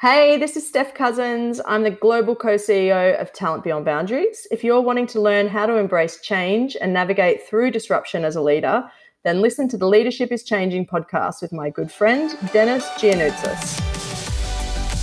Hey, this is Steph Cousins. I'm the global co CEO of Talent Beyond Boundaries. If you're wanting to learn how to embrace change and navigate through disruption as a leader, then listen to the Leadership is Changing podcast with my good friend, Dennis Giannoutsos.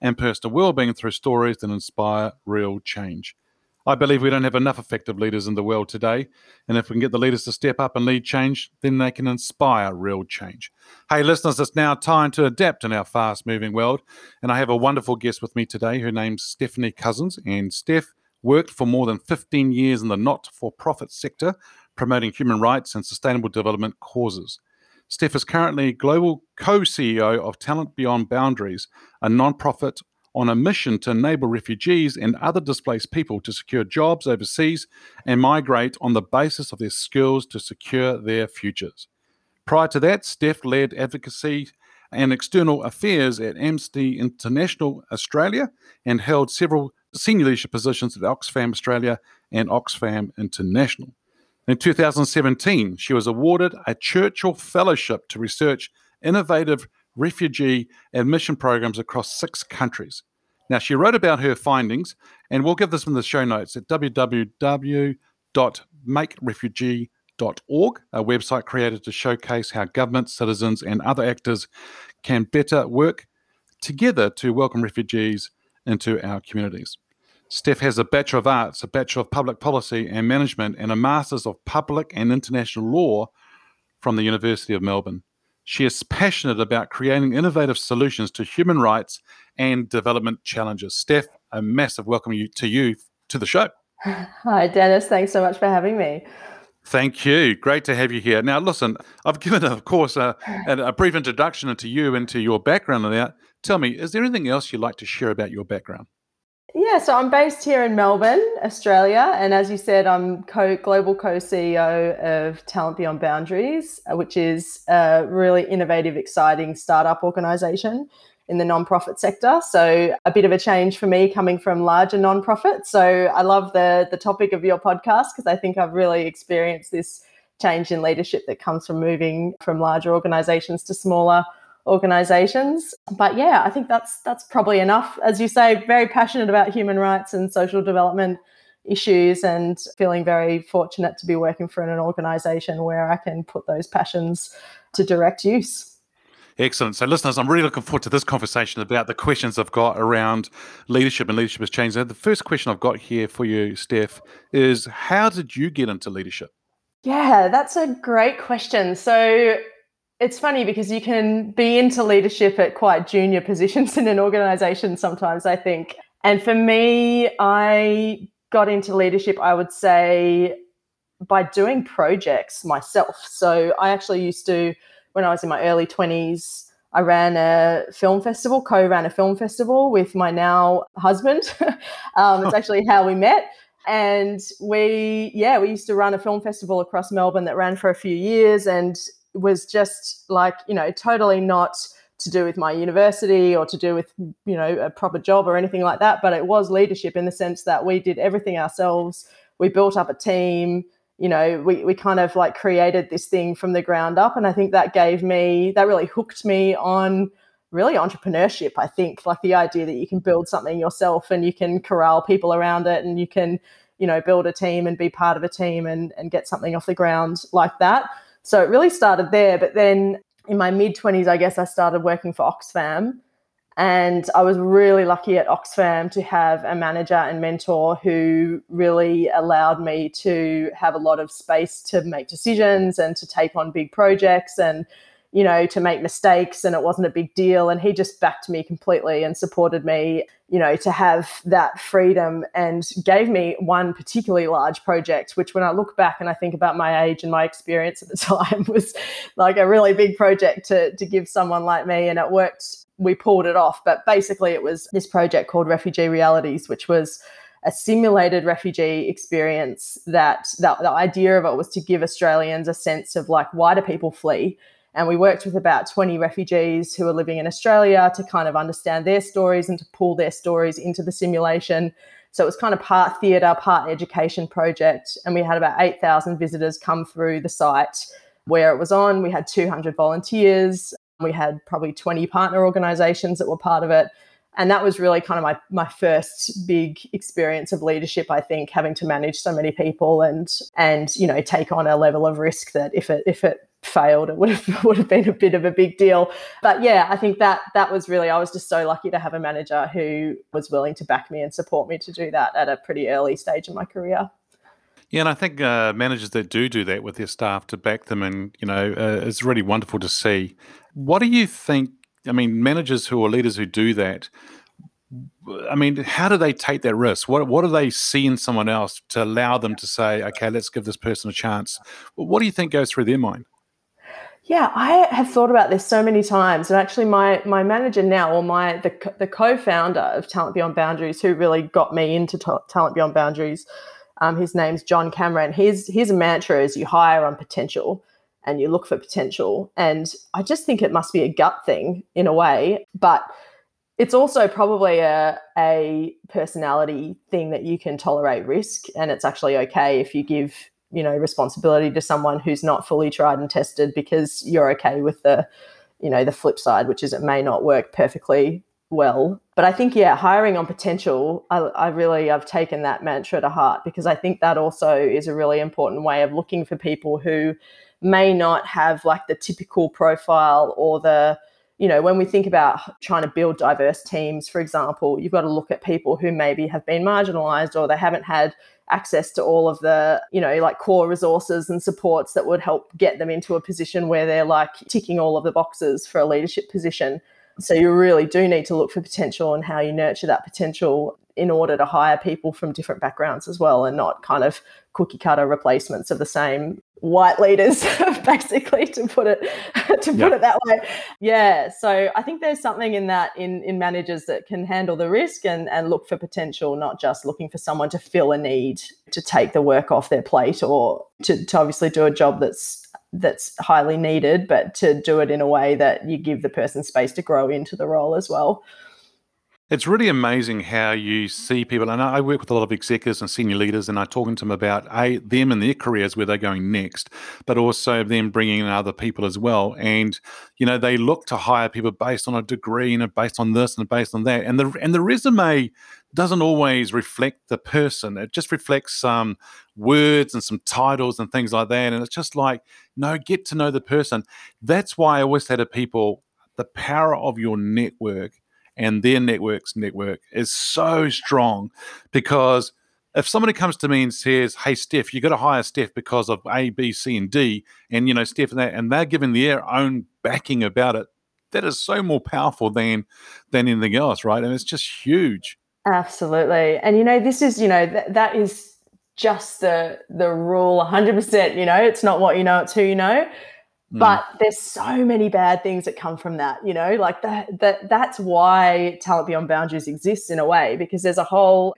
and personal well-being through stories that inspire real change. I believe we don't have enough effective leaders in the world today, and if we can get the leaders to step up and lead change, then they can inspire real change. Hey, listeners, it's now time to adapt in our fast-moving world, and I have a wonderful guest with me today. Her name's Stephanie Cousins, and Steph worked for more than 15 years in the not-for-profit sector, promoting human rights and sustainable development causes. Steph is currently global co CEO of Talent Beyond Boundaries, a nonprofit on a mission to enable refugees and other displaced people to secure jobs overseas and migrate on the basis of their skills to secure their futures. Prior to that, Steph led advocacy and external affairs at Amnesty International Australia and held several senior leadership positions at Oxfam Australia and Oxfam International. In 2017, she was awarded a Churchill Fellowship to research innovative refugee admission programs across six countries. Now, she wrote about her findings, and we'll give this in the show notes at www.makerefugee.org, a website created to showcase how governments, citizens, and other actors can better work together to welcome refugees into our communities. Steph has a Bachelor of Arts, a Bachelor of Public Policy and Management, and a Master's of Public and International Law from the University of Melbourne. She is passionate about creating innovative solutions to human rights and development challenges. Steph, a massive welcome to you to the show. Hi, Dennis. Thanks so much for having me. Thank you. Great to have you here. Now, listen, I've given, of course, a, a brief introduction into you, and to your background. Now, tell me, is there anything else you'd like to share about your background? Yeah, so I'm based here in Melbourne, Australia, and as you said, I'm co- global co-CEO of Talent Beyond Boundaries, uh, which is a really innovative, exciting startup organisation in the nonprofit sector. So a bit of a change for me coming from larger nonprofits. So I love the the topic of your podcast because I think I've really experienced this change in leadership that comes from moving from larger organisations to smaller organizations. But yeah, I think that's that's probably enough. As you say, very passionate about human rights and social development issues and feeling very fortunate to be working for an organization where I can put those passions to direct use. Excellent. So, listeners, I'm really looking forward to this conversation about the questions I've got around leadership and leadership has changed. the first question I've got here for you, Steph, is how did you get into leadership? Yeah, that's a great question. So, it's funny because you can be into leadership at quite junior positions in an organization sometimes, I think. And for me, I got into leadership, I would say, by doing projects myself. So I actually used to, when I was in my early 20s, I ran a film festival, co ran a film festival with my now husband. um, it's actually how we met. And we, yeah, we used to run a film festival across Melbourne that ran for a few years. And was just like, you know, totally not to do with my university or to do with, you know, a proper job or anything like that. But it was leadership in the sense that we did everything ourselves. We built up a team, you know, we, we kind of like created this thing from the ground up. And I think that gave me, that really hooked me on really entrepreneurship. I think like the idea that you can build something yourself and you can corral people around it and you can, you know, build a team and be part of a team and, and get something off the ground like that. So it really started there. But then in my mid 20s, I guess I started working for Oxfam. And I was really lucky at Oxfam to have a manager and mentor who really allowed me to have a lot of space to make decisions and to take on big projects and you know, to make mistakes and it wasn't a big deal. And he just backed me completely and supported me, you know, to have that freedom and gave me one particularly large project, which when I look back and I think about my age and my experience at the time was like a really big project to, to give someone like me. And it worked, we pulled it off. But basically, it was this project called Refugee Realities, which was a simulated refugee experience that, that the idea of it was to give Australians a sense of like, why do people flee? And we worked with about 20 refugees who are living in Australia to kind of understand their stories and to pull their stories into the simulation. So it was kind of part theatre, part education project. And we had about 8,000 visitors come through the site where it was on. We had 200 volunteers. We had probably 20 partner organisations that were part of it. And that was really kind of my, my first big experience of leadership, I think, having to manage so many people and and you know take on a level of risk that if it if it failed, it would have would have been a bit of a big deal. But yeah, I think that that was really I was just so lucky to have a manager who was willing to back me and support me to do that at a pretty early stage in my career. Yeah, and I think uh, managers that do do that with their staff to back them, and you know, uh, it's really wonderful to see. What do you think? I mean, managers who are leaders who do that. I mean, how do they take that risk? What what do they see in someone else to allow them to say, "Okay, let's give this person a chance"? What do you think goes through their mind? Yeah, I have thought about this so many times, and actually, my my manager now, or my the the co-founder of Talent Beyond Boundaries, who really got me into t- Talent Beyond Boundaries, um, his name's John Cameron. His his mantra is you hire on potential and you look for potential, and I just think it must be a gut thing in a way, but it's also probably a a personality thing that you can tolerate risk, and it's actually okay if you give you know responsibility to someone who's not fully tried and tested because you're okay with the you know the flip side which is it may not work perfectly well. But i think yeah hiring on potential I, I really i've taken that mantra to heart because i think that also is a really important way of looking for people who may not have like the typical profile or the you know, when we think about trying to build diverse teams, for example, you've got to look at people who maybe have been marginalized or they haven't had access to all of the, you know, like core resources and supports that would help get them into a position where they're like ticking all of the boxes for a leadership position. So you really do need to look for potential and how you nurture that potential in order to hire people from different backgrounds as well and not kind of cookie cutter replacements of the same white leaders basically to put it to put it that way. Yeah so i think there's something in that in in managers that can handle the risk and and look for potential not just looking for someone to fill a need to take the work off their plate or to, to obviously do a job that's that's highly needed but to do it in a way that you give the person space to grow into the role as well it's really amazing how you see people, and I work with a lot of executives and senior leaders, and I talking to them about a them and their careers where they're going next, but also them bringing in other people as well. And you know, they look to hire people based on a degree and based on this and based on that, and the and the resume doesn't always reflect the person. It just reflects some words and some titles and things like that. And it's just like, no, get to know the person. That's why I always say to people, the power of your network and their network's network is so strong because if somebody comes to me and says, "Hey, Steph, you got to hire Steph because of A, B, C, and D," and you know, Steph and that, and they're giving their own backing about it, that is so more powerful than than anything else, right? And it's just huge. Absolutely, and you know, this is you know th- that is just the the rule, hundred percent. You know, it's not what you know, it's who you know. Mm. But there's so many bad things that come from that, you know, like that, that that's why Talent Beyond Boundaries exists in a way, because there's a whole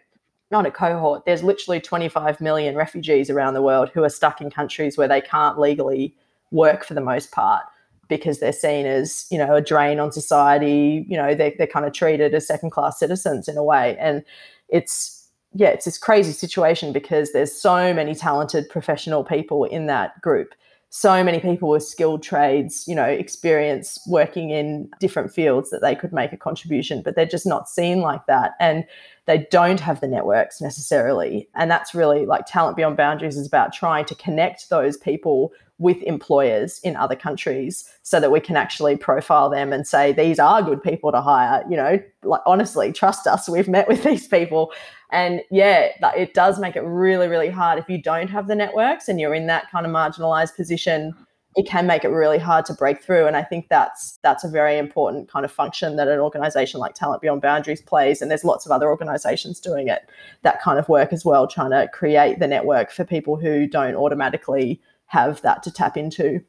not a cohort, there's literally 25 million refugees around the world who are stuck in countries where they can't legally work for the most part because they're seen as, you know, a drain on society, you know, they're, they're kind of treated as second class citizens in a way. And it's, yeah, it's this crazy situation because there's so many talented professional people in that group so many people with skilled trades, you know, experience working in different fields that they could make a contribution, but they're just not seen like that. And they don't have the networks necessarily. And that's really like Talent Beyond Boundaries is about trying to connect those people with employers in other countries so that we can actually profile them and say these are good people to hire you know like honestly trust us we've met with these people and yeah it does make it really really hard. If you don't have the networks and you're in that kind of marginalized position it can make it really hard to break through. And i think that's that's a very important kind of function that an organization like talent beyond boundaries plays. And there's lots of other organizations doing it that kind of work as well trying to create the network for people who don't automatically have that to tap into.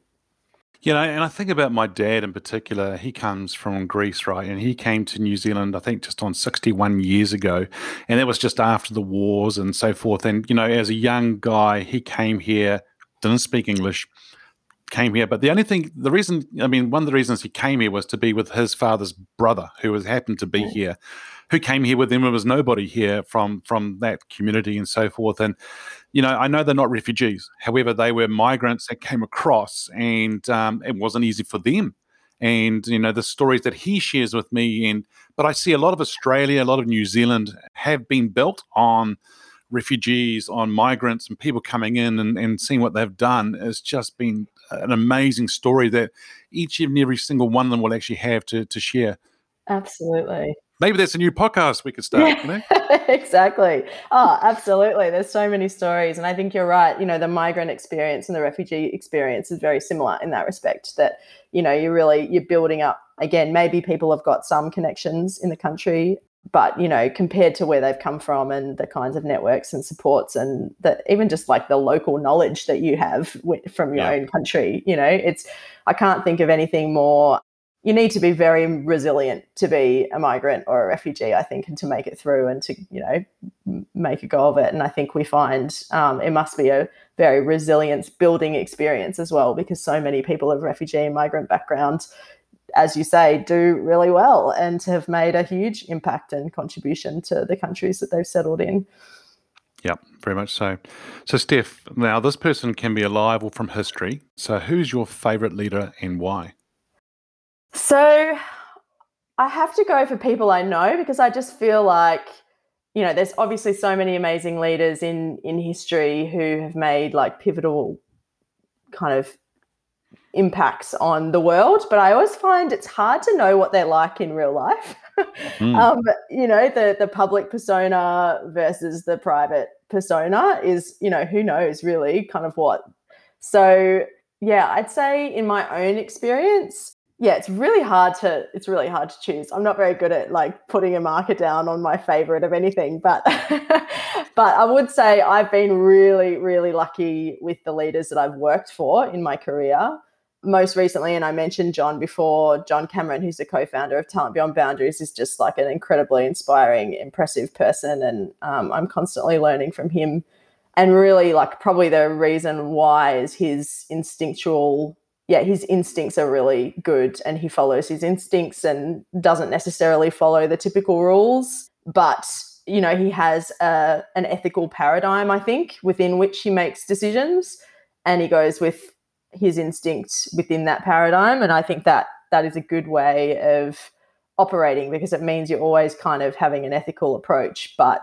You know, and I think about my dad in particular. He comes from Greece, right? And he came to New Zealand, I think, just on 61 years ago. And that was just after the wars and so forth. And, you know, as a young guy, he came here, didn't speak English, came here. But the only thing, the reason, I mean, one of the reasons he came here was to be with his father's brother, who was happened to be mm. here, who came here with him and was nobody here from from that community and so forth. And you know, I know they're not refugees. However, they were migrants that came across, and um, it wasn't easy for them. And you know, the stories that he shares with me, and but I see a lot of Australia, a lot of New Zealand have been built on refugees, on migrants, and people coming in and, and seeing what they've done. It's just been an amazing story that each and every single one of them will actually have to to share. Absolutely maybe that's a new podcast we could start. You know? exactly. Oh, absolutely. There's so many stories, and I think you're right. You know, the migrant experience and the refugee experience is very similar in that respect. That you know, you're really you're building up again. Maybe people have got some connections in the country. But you know, compared to where they've come from and the kinds of networks and supports, and that even just like the local knowledge that you have from your yeah. own country, you know, it's I can't think of anything more you need to be very resilient to be a migrant or a refugee, I think, and to make it through and to, you know, make a go of it. And I think we find um, it must be a very resilience building experience as well, because so many people of refugee and migrant background, as you say, do really well and have made a huge impact and contribution to the countries that they've settled in. Yep, very much so. So, Steph, now this person can be alive or from history. So, who's your favorite leader and why? So I have to go for people I know because I just feel like you know there's obviously so many amazing leaders in in history who have made like pivotal kind of impacts on the world but i always find it's hard to know what they're like in real life mm. um, you know the the public persona versus the private persona is you know who knows really kind of what so yeah i'd say in my own experience yeah, it's really hard to it's really hard to choose. I'm not very good at like putting a marker down on my favorite of anything, but but I would say I've been really really lucky with the leaders that I've worked for in my career. Most recently, and I mentioned John before, John Cameron, who's the co-founder of Talent Beyond Boundaries, is just like an incredibly inspiring, impressive person, and um, I'm constantly learning from him. And really, like probably the reason why is his instinctual yeah, his instincts are really good and he follows his instincts and doesn't necessarily follow the typical rules. But, you know, he has a, an ethical paradigm, I think, within which he makes decisions and he goes with his instinct within that paradigm. And I think that that is a good way of operating because it means you're always kind of having an ethical approach, but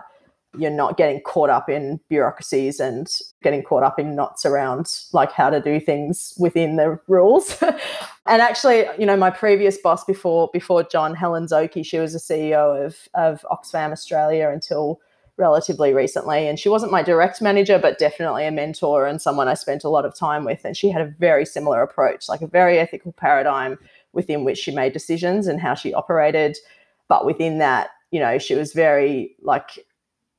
you're not getting caught up in bureaucracies and getting caught up in knots around like how to do things within the rules. and actually, you know, my previous boss before before John, Helen Szoke, she was the CEO of of Oxfam Australia until relatively recently. And she wasn't my direct manager, but definitely a mentor and someone I spent a lot of time with. And she had a very similar approach, like a very ethical paradigm within which she made decisions and how she operated. But within that, you know, she was very like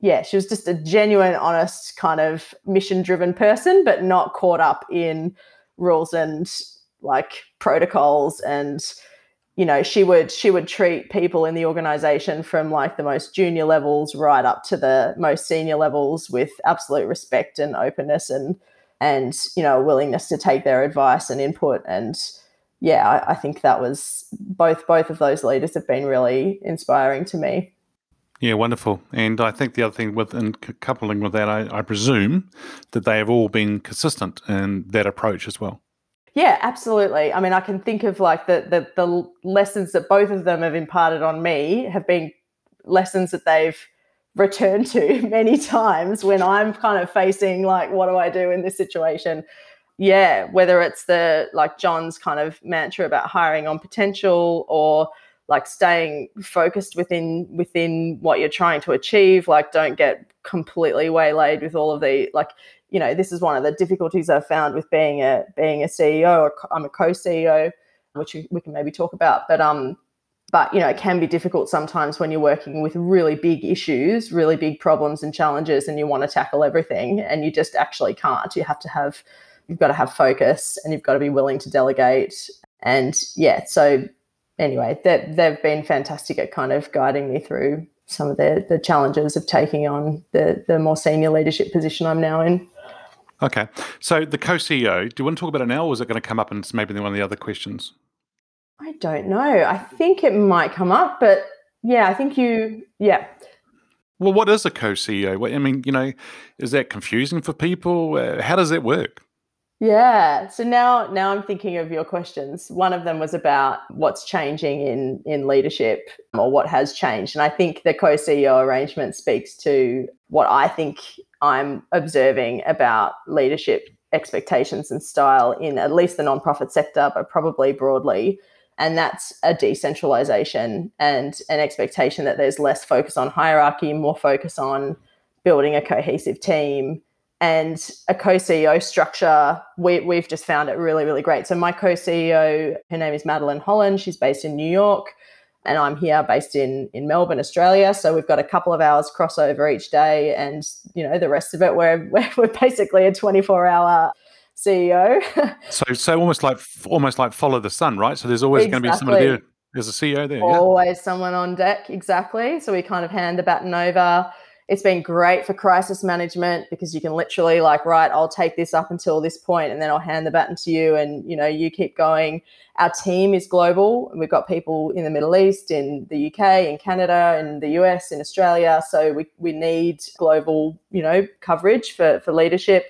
yeah, she was just a genuine, honest, kind of mission driven person, but not caught up in rules and like protocols. And you know she would she would treat people in the organization from like the most junior levels right up to the most senior levels with absolute respect and openness and and you know willingness to take their advice and input. And yeah I, I think that was both both of those leaders have been really inspiring to me yeah, wonderful. And I think the other thing with and coupling with that, I, I presume that they have all been consistent in that approach as well. Yeah, absolutely. I mean, I can think of like the, the the lessons that both of them have imparted on me have been lessons that they've returned to many times when I'm kind of facing like, what do I do in this situation? Yeah, whether it's the like John's kind of mantra about hiring on potential or like staying focused within within what you're trying to achieve like don't get completely waylaid with all of the like you know this is one of the difficulties i've found with being a being a ceo i'm a co-ceo which we can maybe talk about but um but you know it can be difficult sometimes when you're working with really big issues really big problems and challenges and you want to tackle everything and you just actually can't. You have to have you've got to have focus and you've got to be willing to delegate and yeah so anyway they've, they've been fantastic at kind of guiding me through some of the the challenges of taking on the the more senior leadership position i'm now in okay so the co-ceo do you want to talk about it now or is it going to come up in maybe one of the other questions I don't know. I think it might come up, but yeah, I think you, yeah. Well, what is a co CEO? I mean, you know, is that confusing for people? Uh, how does it work? Yeah. So now, now I'm thinking of your questions. One of them was about what's changing in in leadership or what has changed, and I think the co-CEO arrangement speaks to what I think I'm observing about leadership expectations and style in at least the nonprofit sector, but probably broadly and that's a decentralization and an expectation that there's less focus on hierarchy, more focus on building a cohesive team and a co-CEO structure. We, we've just found it really, really great. So my co-CEO, her name is Madeline Holland. She's based in New York and I'm here based in in Melbourne, Australia. So we've got a couple of hours crossover each day, and you know the rest of it we're we're basically a 24 hour CEO. so, so almost like almost like follow the sun, right? So there's always exactly. going to be somebody there. There's a CEO there. Always yeah. someone on deck, exactly. So we kind of hand the baton over. It's been great for crisis management because you can literally like, right, I'll take this up until this point, and then I'll hand the baton to you, and you know, you keep going. Our team is global. We've got people in the Middle East, in the UK, in Canada, in the US, in Australia. So we we need global, you know, coverage for for leadership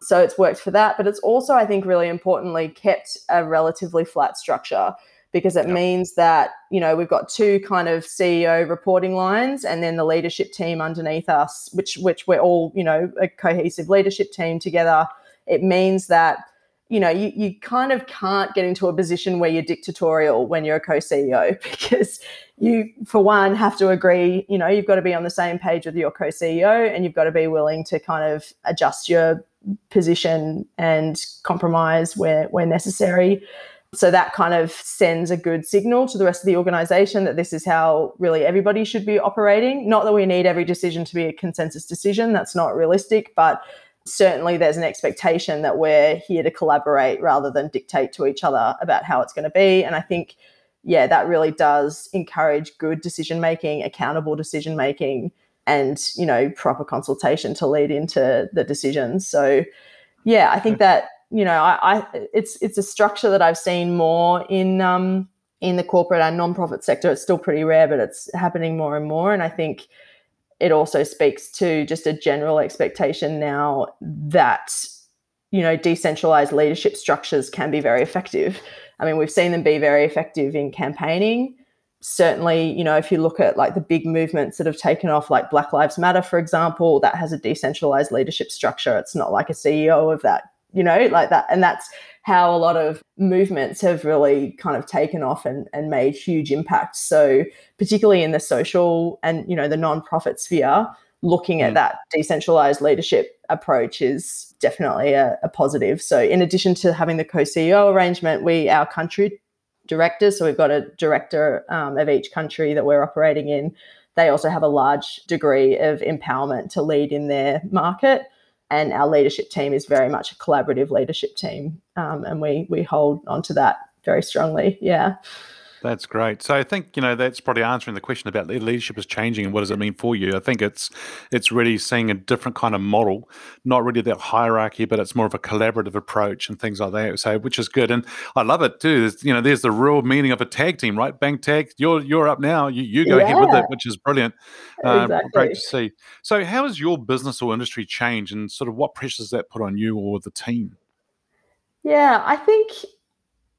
so it's worked for that. But it's also, I think, really importantly, kept a relatively flat structure because it yep. means that, you know, we've got two kind of CEO reporting lines and then the leadership team underneath us, which which we're all, you know, a cohesive leadership team together. It means that you know, you, you kind of can't get into a position where you're dictatorial when you're a co-CEO because you, for one, have to agree, you know, you've got to be on the same page with your co-CEO and you've got to be willing to kind of adjust your position and compromise where where necessary. So that kind of sends a good signal to the rest of the organization that this is how really everybody should be operating. Not that we need every decision to be a consensus decision, that's not realistic, but certainly there's an expectation that we're here to collaborate rather than dictate to each other about how it's going to be. And I think, yeah, that really does encourage good decision making, accountable decision making, and you know proper consultation to lead into the decisions so yeah i think that you know I, I it's it's a structure that i've seen more in um in the corporate and non-profit sector. It's still pretty rare but it's happening more and more. And i think it also speaks to just a general expectation now that you know decentralized leadership structures can be very effective. I mean we've seen them be very effective in campaigning. Certainly, you know, if you look at like the big movements that have taken off, like Black Lives Matter, for example, that has a decentralized leadership structure. It's not like a CEO of that, you know, like that. And that's how a lot of movements have really kind of taken off and, and made huge impacts. So, particularly in the social and, you know, the nonprofit sphere, looking at mm. that decentralized leadership approach is definitely a, a positive. So, in addition to having the co CEO arrangement, we, our country directors. So we've got a director um, of each country that we're operating in. They also have a large degree of empowerment to lead in their market. And our leadership team is very much a collaborative leadership team. Um, and we, we hold onto that very strongly. Yeah. That's great. So I think you know that's probably answering the question about leadership is changing and what does it mean for you. I think it's it's really seeing a different kind of model, not really that hierarchy, but it's more of a collaborative approach and things like that. So which is good, and I love it too. There's, you know, there's the real meaning of a tag team, right? Bank tag, you're you're up now. You you go yeah. ahead with it, which is brilliant. Uh, exactly. Great to see. So how has your business or industry changed, and sort of what pressures that put on you or the team? Yeah, I think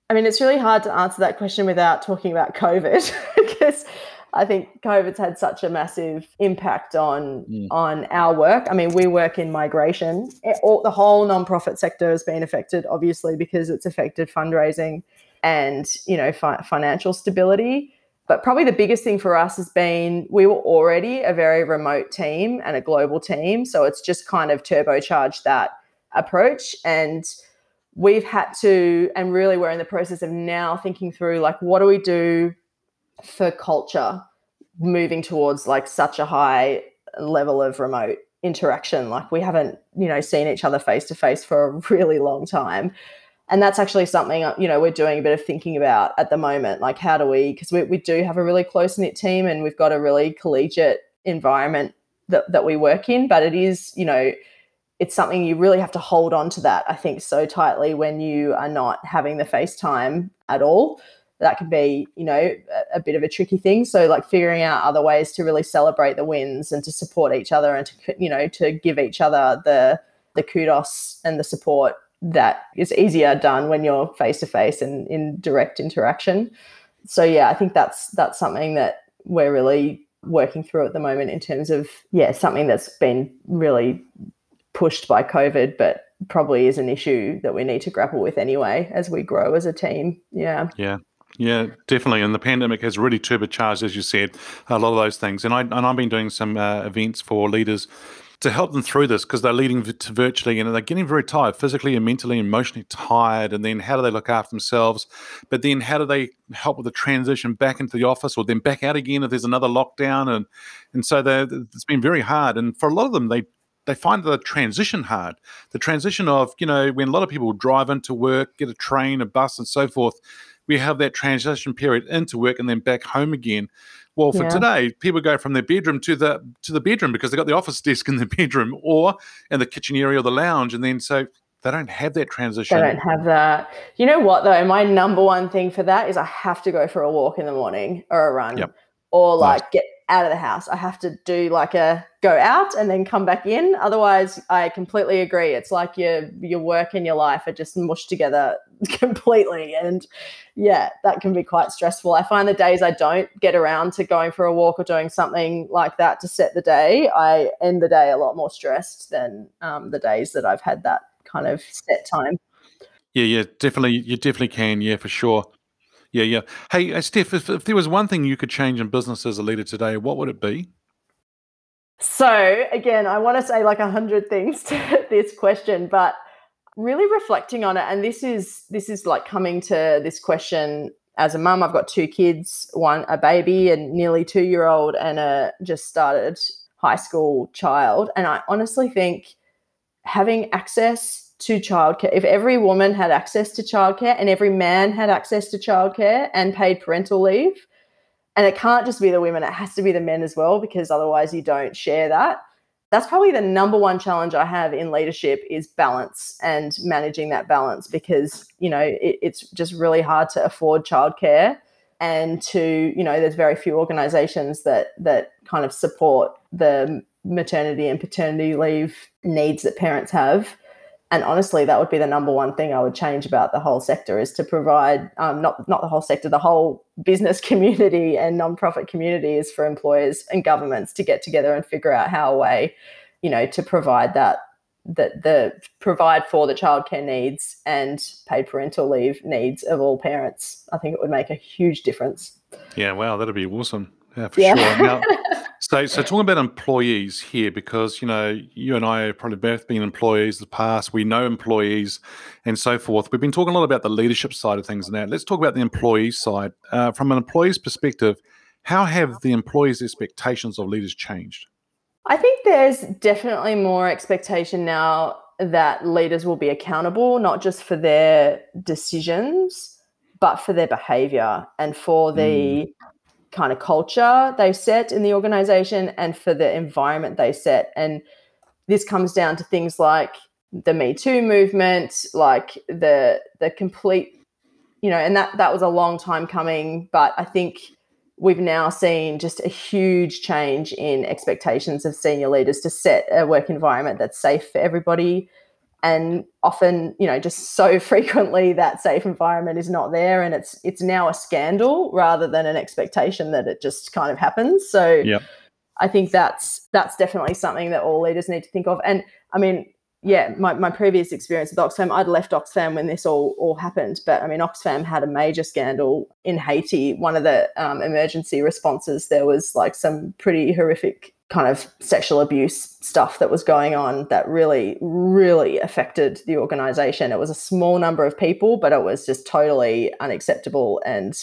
I mean, it's really hard to answer that question without talking about COVID because I think COVID's had such a massive impact on mm. on our work. I mean, we work in migration. It, all, the whole nonprofit sector has been affected, obviously, because it's affected fundraising and you know fi- financial stability. But probably the biggest thing for us has been we were already a very remote team and a global team, so it's just kind of turbocharged that approach and we've had to, and really we're in the process of now thinking through like, what do we do for culture moving towards like such a high level of remote interaction? Like, we haven't, you know, seen each other face to face for a really long time. And that's actually something, you know, we're doing a bit of thinking about at the moment. Like, how do we, because we, we do have a really close knit team and we've got a really collegiate environment that, that we work in, but it is, you know, it's something you really have to hold on to that, I think, so tightly when you are not having the FaceTime at all. That can be, you know, a, a bit of a tricky thing. So, like figuring out other ways to really celebrate the wins and to support each other and to, you know, to give each other the the kudos and the support that is easier done when you're face to face and in direct interaction. So, yeah, I think that's that's something that we're really working through at the moment in terms of yeah something that's been really pushed by COVID, but probably is an issue that we need to grapple with anyway as we grow as a team. Yeah. Yeah. Yeah, definitely. And the pandemic has really turbocharged, as you said, a lot of those things. And I and I've been doing some uh, events for leaders to help them through this because they're leading to virtually and they're getting very tired, physically and mentally, emotionally tired. And then how do they look after themselves? But then how do they help with the transition back into the office or then back out again if there's another lockdown? And and so it's been very hard. And for a lot of them, they they find the transition hard. The transition of, you know, when a lot of people drive into work, get a train, a bus, and so forth, we have that transition period into work and then back home again. Well, for yeah. today, people go from their bedroom to the to the bedroom because they've got the office desk in the bedroom or in the kitchen area or the lounge, and then so they don't have that transition. They don't have that. You know what though? My number one thing for that is I have to go for a walk in the morning or a run. Yep. Or like nice. get out of the house. I have to do like a go out and then come back in. Otherwise, I completely agree. It's like your your work and your life are just mushed together completely. And yeah, that can be quite stressful. I find the days I don't get around to going for a walk or doing something like that to set the day, I end the day a lot more stressed than um, the days that I've had that kind of set time. Yeah, yeah, definitely. You definitely can. Yeah, for sure. Yeah, yeah. Hey, uh, Steph, if, if there was one thing you could change in business as a leader today, what would it be? So, again, I want to say like a hundred things to this question, but really reflecting on it, and this is this is like coming to this question as a mum. I've got two kids, one a baby, and nearly two year old, and a just started high school child, and I honestly think having access to childcare, if every woman had access to childcare and every man had access to childcare and paid parental leave, and it can't just be the women, it has to be the men as well, because otherwise you don't share that. That's probably the number one challenge I have in leadership is balance and managing that balance because, you know, it, it's just really hard to afford childcare and to, you know, there's very few organizations that that kind of support the maternity and paternity leave needs that parents have and honestly, that would be the number one thing I would change about the whole sector is to provide um, not not the whole sector, the whole business community and nonprofit community is for employers and governments to get together and figure out how a way, you know, to provide that that the provide for the childcare needs and paid parental leave needs of all parents. I think it would make a huge difference. Yeah, wow, that'd be awesome. Yeah, for yeah. sure. Now, So, so talking about employees here, because you know you and I have probably both been employees in the past. We know employees and so forth. We've been talking a lot about the leadership side of things now. Let's talk about the employee side. Uh, from an employee's perspective, how have the employees' expectations of leaders changed? I think there's definitely more expectation now that leaders will be accountable, not just for their decisions, but for their behavior and for the mm kind of culture they set in the organization and for the environment they set. And this comes down to things like the Me Too movement, like the the complete, you know, and that that was a long time coming, but I think we've now seen just a huge change in expectations of senior leaders to set a work environment that's safe for everybody and often you know just so frequently that safe environment is not there and it's it's now a scandal rather than an expectation that it just kind of happens. So Yep. i think that's that's definitely something that all leaders need to think of. And i mean yeah my, my previous experience with oxfam i'd left oxfam when this all all happened but i mean oxfam had a major scandal in haiti. One of the um, emergency responses there was like some pretty horrific kind of sexual abuse stuff that was going on that really, really affected the organization. It was a small number of people, but it was just totally unacceptable and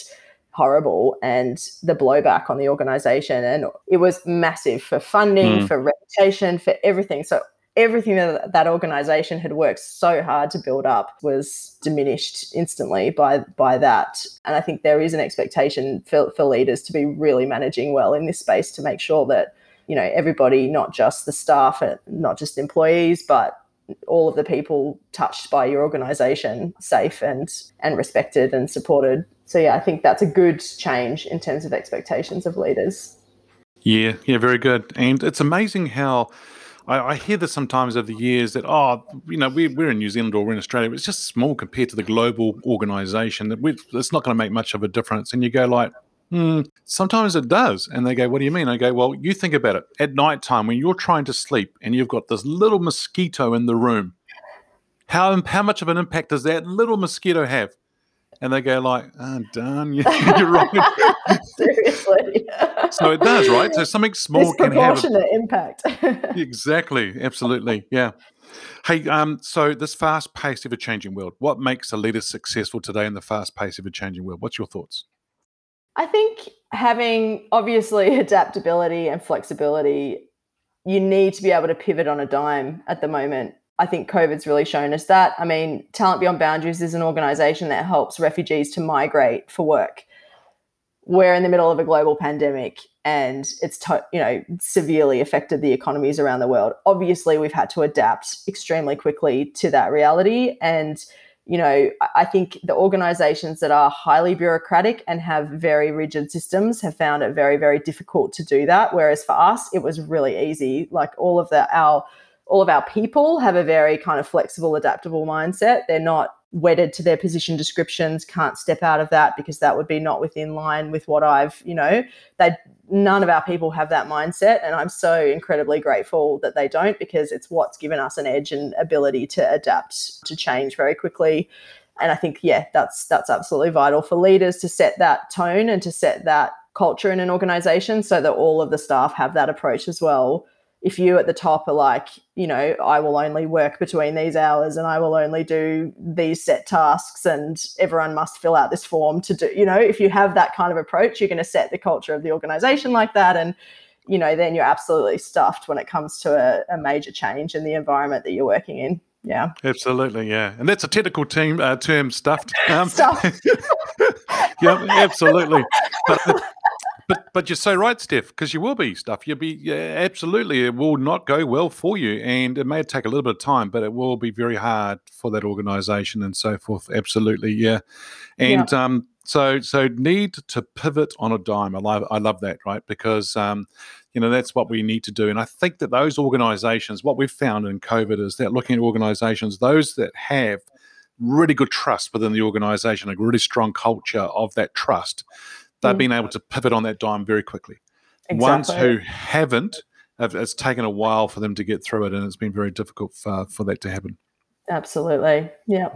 horrible. And the blowback on the organization, and it was massive for funding, Mm. for reputation, for everything. So everything that that organization had worked so hard to build up was diminished instantly by by that and i think there is an expectation for, for leaders to be really managing well in this space to make sure that you know everybody not just the staff and not just employees but all of the people touched by your organization safe and and respected and supported so yeah i think that's a good change in terms of expectations of leaders Yeah, yeah, very good. And it's amazing how I, hear this sometimes over the years that, oh, you know, we, we're in New Zealand or we're in Australia, it's just small compared to the global organization. That it's not going to make much of a difference. And you go like, hmm, sometimes it does. And they go, what do you mean? I go, well, you think about it. At night time, when you're trying to sleep and you've got this little mosquito in the room, how, how much of an impact does that little mosquito have? And they go like, oh, darn, you- you're right. seriously so it does, right? So something small can have a disproportionate impact Exactly. Absolutely. Yeah. Hey, um, so this fast-paced, ever-changing world, what makes a leader successful today in the fast-paced, ever-changing world? What's your thoughts? I think having obviously adaptability and flexibility, you need to be able to pivot on a dime at the moment. I think COVID's really shown us that. I mean, Talent Beyond Boundaries is an organization that helps refugees to migrate for work. We're in the middle of a global pandemic and it's to, you know severely affected the economies around the world. Obviously, we've had to adapt extremely quickly to that reality and you know, I- think the organizations that are highly bureaucratic and have very rigid systems have found it very, very difficult to do that. Whereas for us, it was really easy. Like all of the our all of our people have a very kind of flexible, adaptable mindset. They're not wedded to their position descriptions, can't step out of that because that would be not within line with what I've, you know, they none of our people have that mindset. And I'm so incredibly grateful that they don't because it's what's given us an edge and ability to adapt to change very quickly. And I think, yeah, that's that's absolutely vital for leaders to set that tone and to set that culture in an organization so that all of the staff have that approach as well if you at the top are like, you know, I will only work between these hours and I will only do these set tasks and everyone must fill out this form to do, you know, if you have that kind of approach, you're going to set the culture of the organization like that. And, you know, then you're absolutely stuffed when it comes to a, a major change in the environment that you're working in. Yeah. Absolutely, yeah, and that's a technical team uh, term, stuffed. Um, Stuffed. yeah, absolutely. But, but but you're so right, Steph, because you will be stuff. You'll be yeah, absolutely. It will not go well for you, and it may take a little bit of time, but it will be very hard for that organisation and so forth. Absolutely, yeah. And um, so so need to pivot on a dime. I love I love that, right? Because um, you know that's what we need to do, and I think that those organisations, what we've found in COVID is that looking at organisations, those that have really good trust within the organisation, a really strong culture of that trust, they've Mm. been able to pivot on that dime very quickly. Ones who haven't, have, it's taken a while for them to get through it, and it's been very difficult for, for that to happen. Absolutely. Yeah.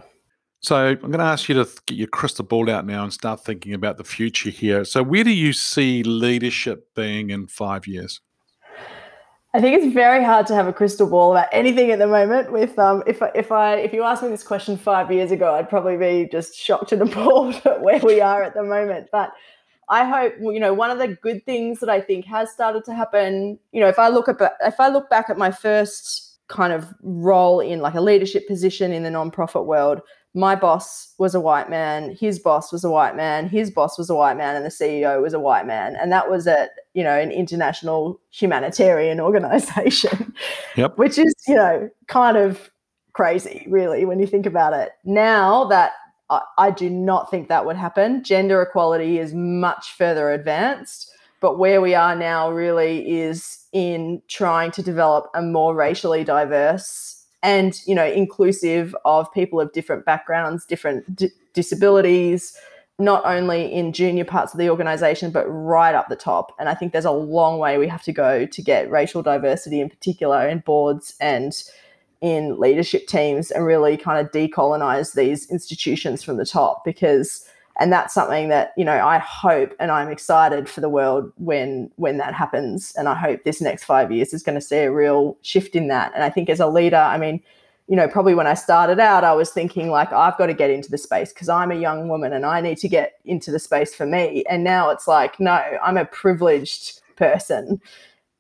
So I'm going to ask you to get your crystal ball out now and start thinking about the future here. So where do you see leadership being in five years? I think it's very hard to have a crystal ball about anything at the moment. With um, if I, if I if you asked me this question five years ago, I'd probably be just shocked and appalled at where we are at the moment. But I hope you know one of the good things that I think has started to happen. You know, if I look at if I look back at my first kind of role in like a leadership position in the nonprofit world, my boss was a white man, his boss was a white man, his boss was a white man, and the CEO was a white man. And that was at, you know, an international humanitarian organization, Yep. which is, you know, kind of crazy, really, when you think about it. Now that I, I do not think that would happen, gender equality is much further advanced. But where we are now really is in trying to develop a more racially diverse and you know inclusive of people of different backgrounds different d- disabilities not only in junior parts of the organization but right up the top and i think there's a long way we have to go to get racial diversity in particular in boards and in leadership teams and really kind of decolonize these institutions from the top because and that's something that you know i hope and i'm excited for the world when when that happens. And i hope this next five years is going to see a real shift in that. And i think as a leader i mean you know probably when i started out i was thinking like i've got to get into the space because i'm a young woman and i need to get into the space for me. And now it's like no i'm a privileged person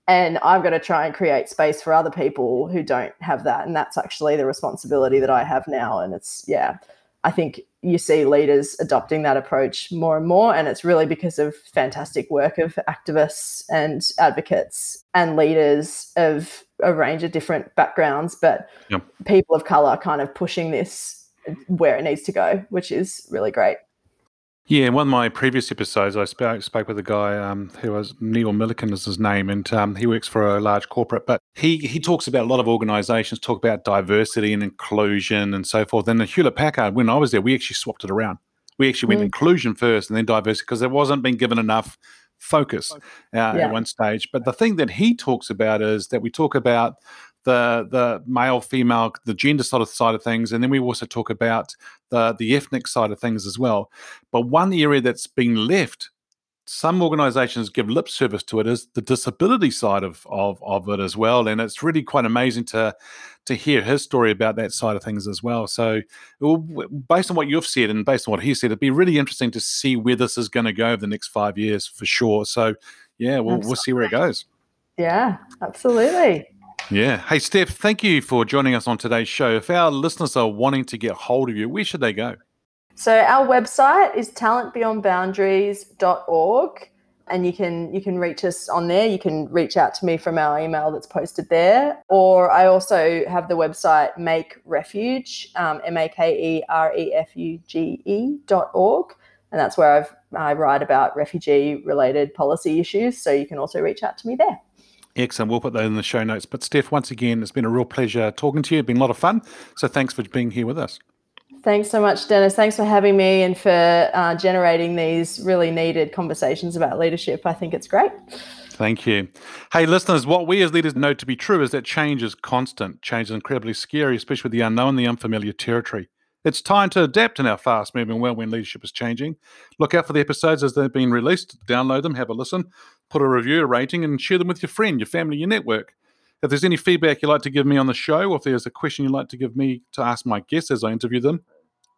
and i've got to try and create space for other people who don't have that and that's actually the responsibility that i have now and it's yeah I think you see leaders adopting that approach more and more. And it's really because of fantastic work of activists and advocates and leaders of a range of different backgrounds, but yep. people of color kind of pushing this where it needs to go, which is really great. Yeah, in one of my previous episodes, I spoke, spoke with a guy um, who was Neil Milliken is his name, and um, he works for a large corporate. But he he talks about a lot of organisations talk about diversity and inclusion and so forth. And the Hewlett Packard, when I was there, we actually swapped it around. We actually went mm. inclusion first and then diversity because there wasn't being given enough focus uh, yeah. at one stage. But the thing that he talks about is that we talk about the the male female the gender sort of side of things and then we also talk about the the ethnic side of things as well. But one area that's been left some organizations give lip service to it is the disability side of, of of it as well and it's really quite amazing to to hear his story about that side of things as well. So based on what you've said and based on what he said it'd be really interesting to see where this is going to go over the next five years for sure. So yeah we'll, we'll see where it goes. Yeah absolutely yeah. Hey, Steph, thank you for joining us on today's show. If our listeners are wanting to get hold of you, where should they go? So our website is talentbeyondboundaries.org and you can you can reach us on there. You can reach out to me from our email that's posted there. Or I also have the website Make Refuge, um, M A K E R E F U G E dot org. And that's where I've I write about refugee related policy issues. So you can also reach out to me there. Excellent. We'll put that in the show notes. But Steph, once again, it's been a real pleasure talking to you. It's been a lot of fun. So thanks for being here with us. Thanks so much, Dennis. Thanks for having me and for uh, generating these really needed conversations about leadership. I think it's great. Thank you. Hey, listeners, what we as leaders know to be true is that change is constant. Change is incredibly scary, especially with the unknown, the unfamiliar territory. It's time to adapt in our fast moving world when leadership is changing. Look out for the episodes as they've been released. Download them, have a listen, put a review, a rating, and share them with your friend, your family, your network. If there's any feedback you'd like to give me on the show, or if there's a question you'd like to give me to ask my guests as I interview them,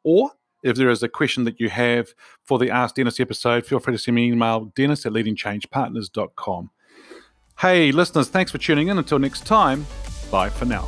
or if there is a question that you have for the Ask Dennis episode, feel free to send me an email, dennis at leadingchangepartners.com. Hey, listeners, thanks for tuning in. Until next time, bye for now.